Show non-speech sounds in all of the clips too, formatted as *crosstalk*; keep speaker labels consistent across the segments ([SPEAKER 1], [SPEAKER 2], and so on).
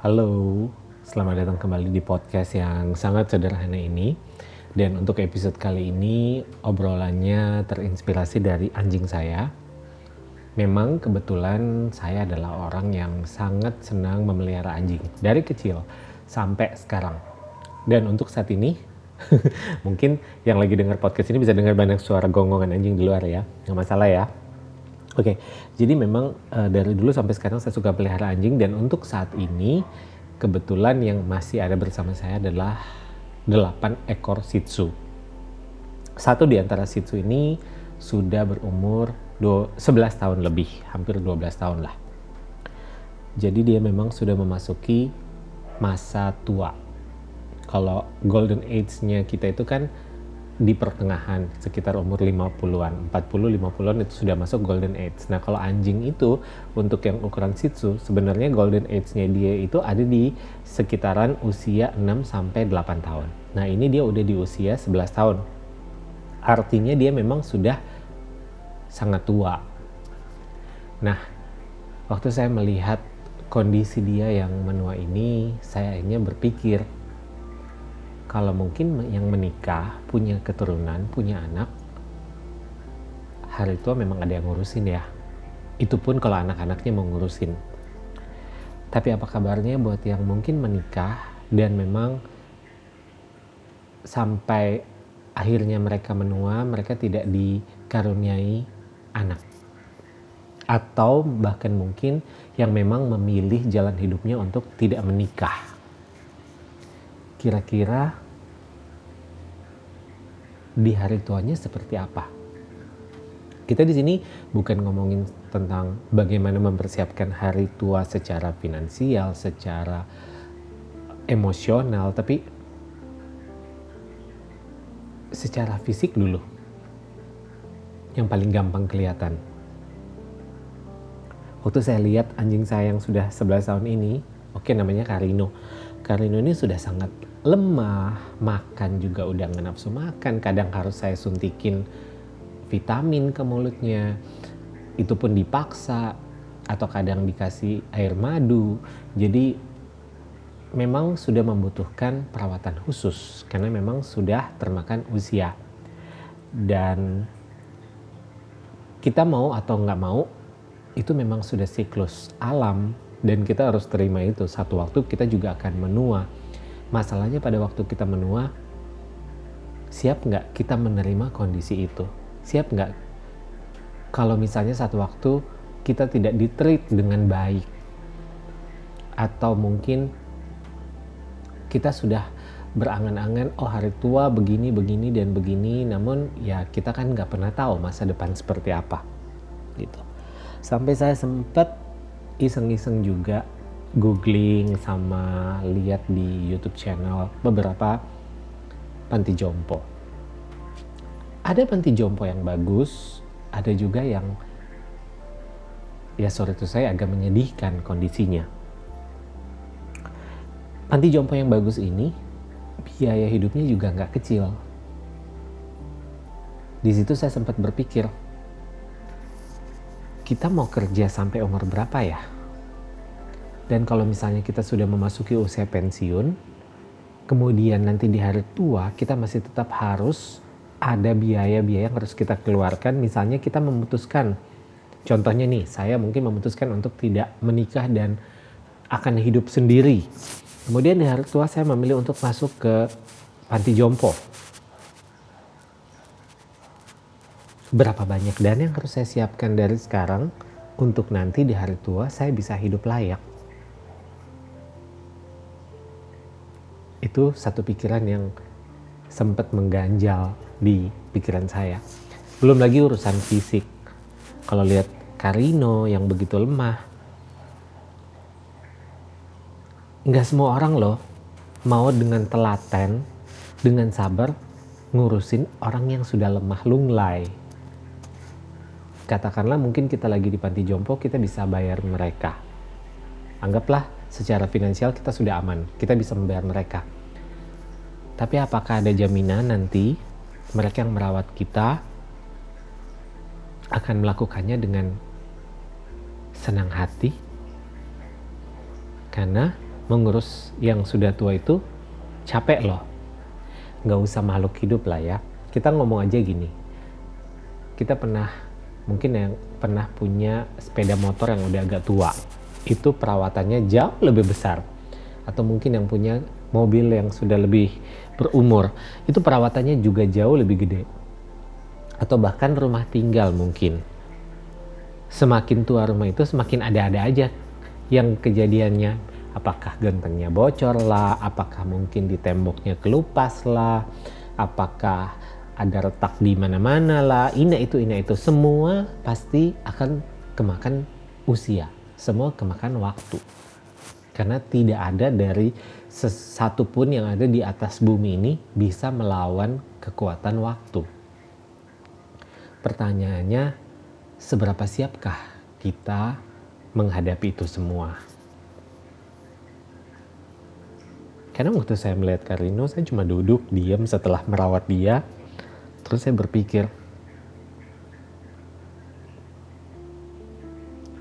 [SPEAKER 1] Halo, selamat datang kembali di podcast yang sangat sederhana ini. Dan untuk episode kali ini, obrolannya terinspirasi dari anjing saya. Memang kebetulan saya adalah orang yang sangat senang memelihara anjing dari kecil sampai sekarang. Dan untuk saat ini, *laughs* mungkin yang lagi dengar podcast ini bisa dengar banyak suara gonggongan anjing di luar ya, nggak masalah ya. Oke, okay, jadi memang uh, dari dulu sampai sekarang saya suka pelihara anjing dan untuk saat ini kebetulan yang masih ada bersama saya adalah 8 ekor Shih Tzu. Satu di antara Shih Tzu ini sudah berumur 11 tahun lebih, hampir 12 tahun lah. Jadi dia memang sudah memasuki masa tua. Kalau golden age-nya kita itu kan di pertengahan sekitar umur 50-an 40-50-an itu sudah masuk golden age. Nah kalau anjing itu untuk yang ukuran Shih Tzu sebenarnya golden age-nya dia itu ada di sekitaran usia 6 sampai 8 tahun. Nah ini dia udah di usia 11 tahun. Artinya dia memang sudah sangat tua. Nah waktu saya melihat kondisi dia yang menua ini saya akhirnya berpikir kalau mungkin yang menikah, punya keturunan, punya anak, hari tua memang ada yang ngurusin ya. Itu pun kalau anak-anaknya mau ngurusin. Tapi apa kabarnya buat yang mungkin menikah dan memang sampai akhirnya mereka menua, mereka tidak dikaruniai anak. Atau bahkan mungkin yang memang memilih jalan hidupnya untuk tidak menikah kira-kira di hari tuanya seperti apa? Kita di sini bukan ngomongin tentang bagaimana mempersiapkan hari tua secara finansial, secara emosional, tapi secara fisik dulu. Yang paling gampang kelihatan. Waktu saya lihat anjing saya yang sudah 11 tahun ini, oke okay, namanya Karino. Karino ini sudah sangat lemah, makan juga udah nggak nafsu makan, kadang harus saya suntikin vitamin ke mulutnya, itu pun dipaksa atau kadang dikasih air madu. Jadi memang sudah membutuhkan perawatan khusus karena memang sudah termakan usia. Dan kita mau atau nggak mau itu memang sudah siklus alam dan kita harus terima itu. Satu waktu kita juga akan menua Masalahnya pada waktu kita menua, siap nggak kita menerima kondisi itu? Siap nggak kalau misalnya satu waktu kita tidak ditreat dengan baik? Atau mungkin kita sudah berangan-angan, oh hari tua begini, begini, dan begini, namun ya kita kan nggak pernah tahu masa depan seperti apa. gitu. Sampai saya sempat iseng-iseng juga googling sama lihat di YouTube channel beberapa panti jompo. Ada panti jompo yang bagus, ada juga yang ya sorry itu saya agak menyedihkan kondisinya. Panti jompo yang bagus ini biaya hidupnya juga nggak kecil. Di situ saya sempat berpikir, kita mau kerja sampai umur berapa ya? Dan kalau misalnya kita sudah memasuki usia pensiun, kemudian nanti di hari tua kita masih tetap harus ada biaya-biaya yang harus kita keluarkan. Misalnya kita memutuskan, contohnya nih, saya mungkin memutuskan untuk tidak menikah dan akan hidup sendiri. Kemudian di hari tua saya memilih untuk masuk ke panti jompo. Berapa banyak dana yang harus saya siapkan dari sekarang untuk nanti di hari tua saya bisa hidup layak? itu satu pikiran yang sempat mengganjal di pikiran saya. Belum lagi urusan fisik. Kalau lihat Karino yang begitu lemah, nggak semua orang loh mau dengan telaten, dengan sabar ngurusin orang yang sudah lemah lunglai. Katakanlah mungkin kita lagi di panti jompo, kita bisa bayar mereka. Anggaplah secara finansial kita sudah aman, kita bisa membayar mereka. Tapi apakah ada jaminan nanti mereka yang merawat kita akan melakukannya dengan senang hati? Karena mengurus yang sudah tua itu capek loh. Nggak usah makhluk hidup lah ya. Kita ngomong aja gini. Kita pernah, mungkin yang pernah punya sepeda motor yang udah agak tua. Itu perawatannya jauh lebih besar. Atau mungkin yang punya mobil yang sudah lebih berumur. Itu perawatannya juga jauh lebih gede. Atau bahkan rumah tinggal mungkin. Semakin tua rumah itu semakin ada-ada aja yang kejadiannya apakah gentengnya bocor lah, apakah mungkin di temboknya kelupas lah, apakah ada retak di mana-mana lah, ini itu, ini itu, semua pasti akan kemakan usia, semua kemakan waktu. Karena tidak ada dari satu pun yang ada di atas bumi ini bisa melawan kekuatan waktu. Pertanyaannya, seberapa siapkah kita menghadapi itu semua. Karena waktu saya melihat Karino, saya cuma duduk diam setelah merawat dia. Terus saya berpikir,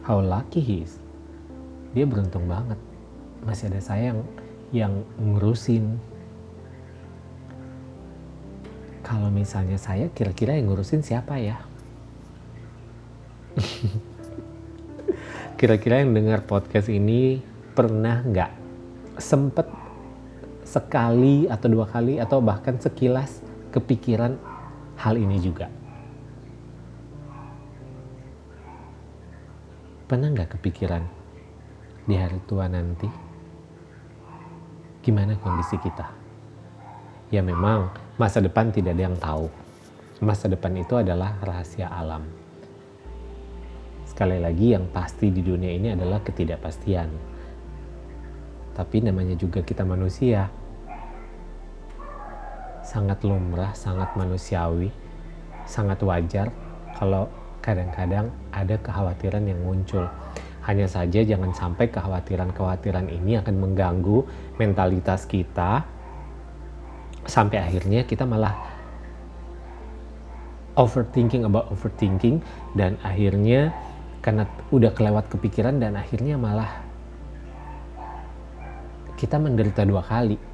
[SPEAKER 1] how lucky he is. Dia beruntung banget. Masih ada saya yang, yang ngurusin. Kalau misalnya saya, kira-kira yang ngurusin siapa ya? *laughs* kira-kira yang dengar podcast ini pernah nggak sempet sekali atau dua kali atau bahkan sekilas kepikiran hal ini juga? Pernah nggak kepikiran di hari tua nanti gimana kondisi kita? Ya memang masa depan tidak ada yang tahu. Masa depan itu adalah rahasia alam Sekali lagi yang pasti di dunia ini adalah ketidakpastian. Tapi namanya juga kita manusia. Sangat lumrah, sangat manusiawi, sangat wajar kalau kadang-kadang ada kekhawatiran yang muncul. Hanya saja jangan sampai kekhawatiran-kekhawatiran ini akan mengganggu mentalitas kita sampai akhirnya kita malah overthinking about overthinking dan akhirnya karena udah kelewat kepikiran dan akhirnya malah kita menderita dua kali.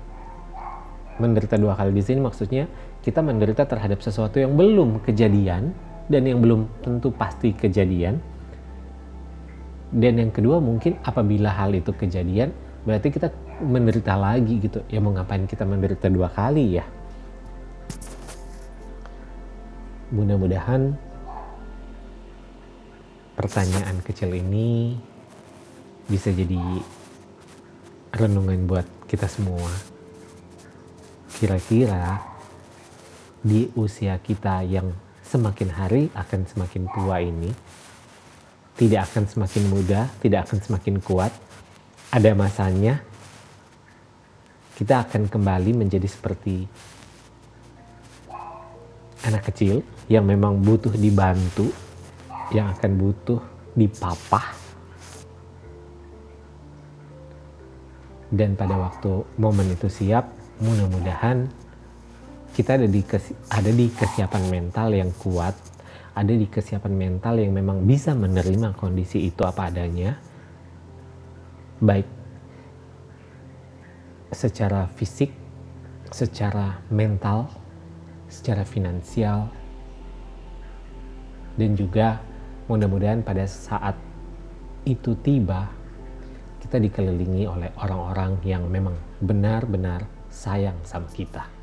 [SPEAKER 1] Menderita dua kali di sini maksudnya kita menderita terhadap sesuatu yang belum kejadian dan yang belum tentu pasti kejadian. Dan yang kedua mungkin apabila hal itu kejadian berarti kita menderita lagi gitu. Ya mau ngapain kita menderita dua kali ya? Mudah-mudahan pertanyaan kecil ini bisa jadi renungan buat kita semua. Kira-kira di usia kita yang semakin hari akan semakin tua ini, tidak akan semakin muda, tidak akan semakin kuat. Ada masanya kita akan kembali menjadi seperti anak kecil yang memang butuh dibantu yang akan butuh dipapah dan pada waktu momen itu siap mudah-mudahan kita ada di ada di kesiapan mental yang kuat ada di kesiapan mental yang memang bisa menerima kondisi itu apa adanya. Baik secara fisik secara mental secara finansial dan juga Mudah-mudahan pada saat itu tiba, kita dikelilingi oleh orang-orang yang memang benar-benar sayang sama kita.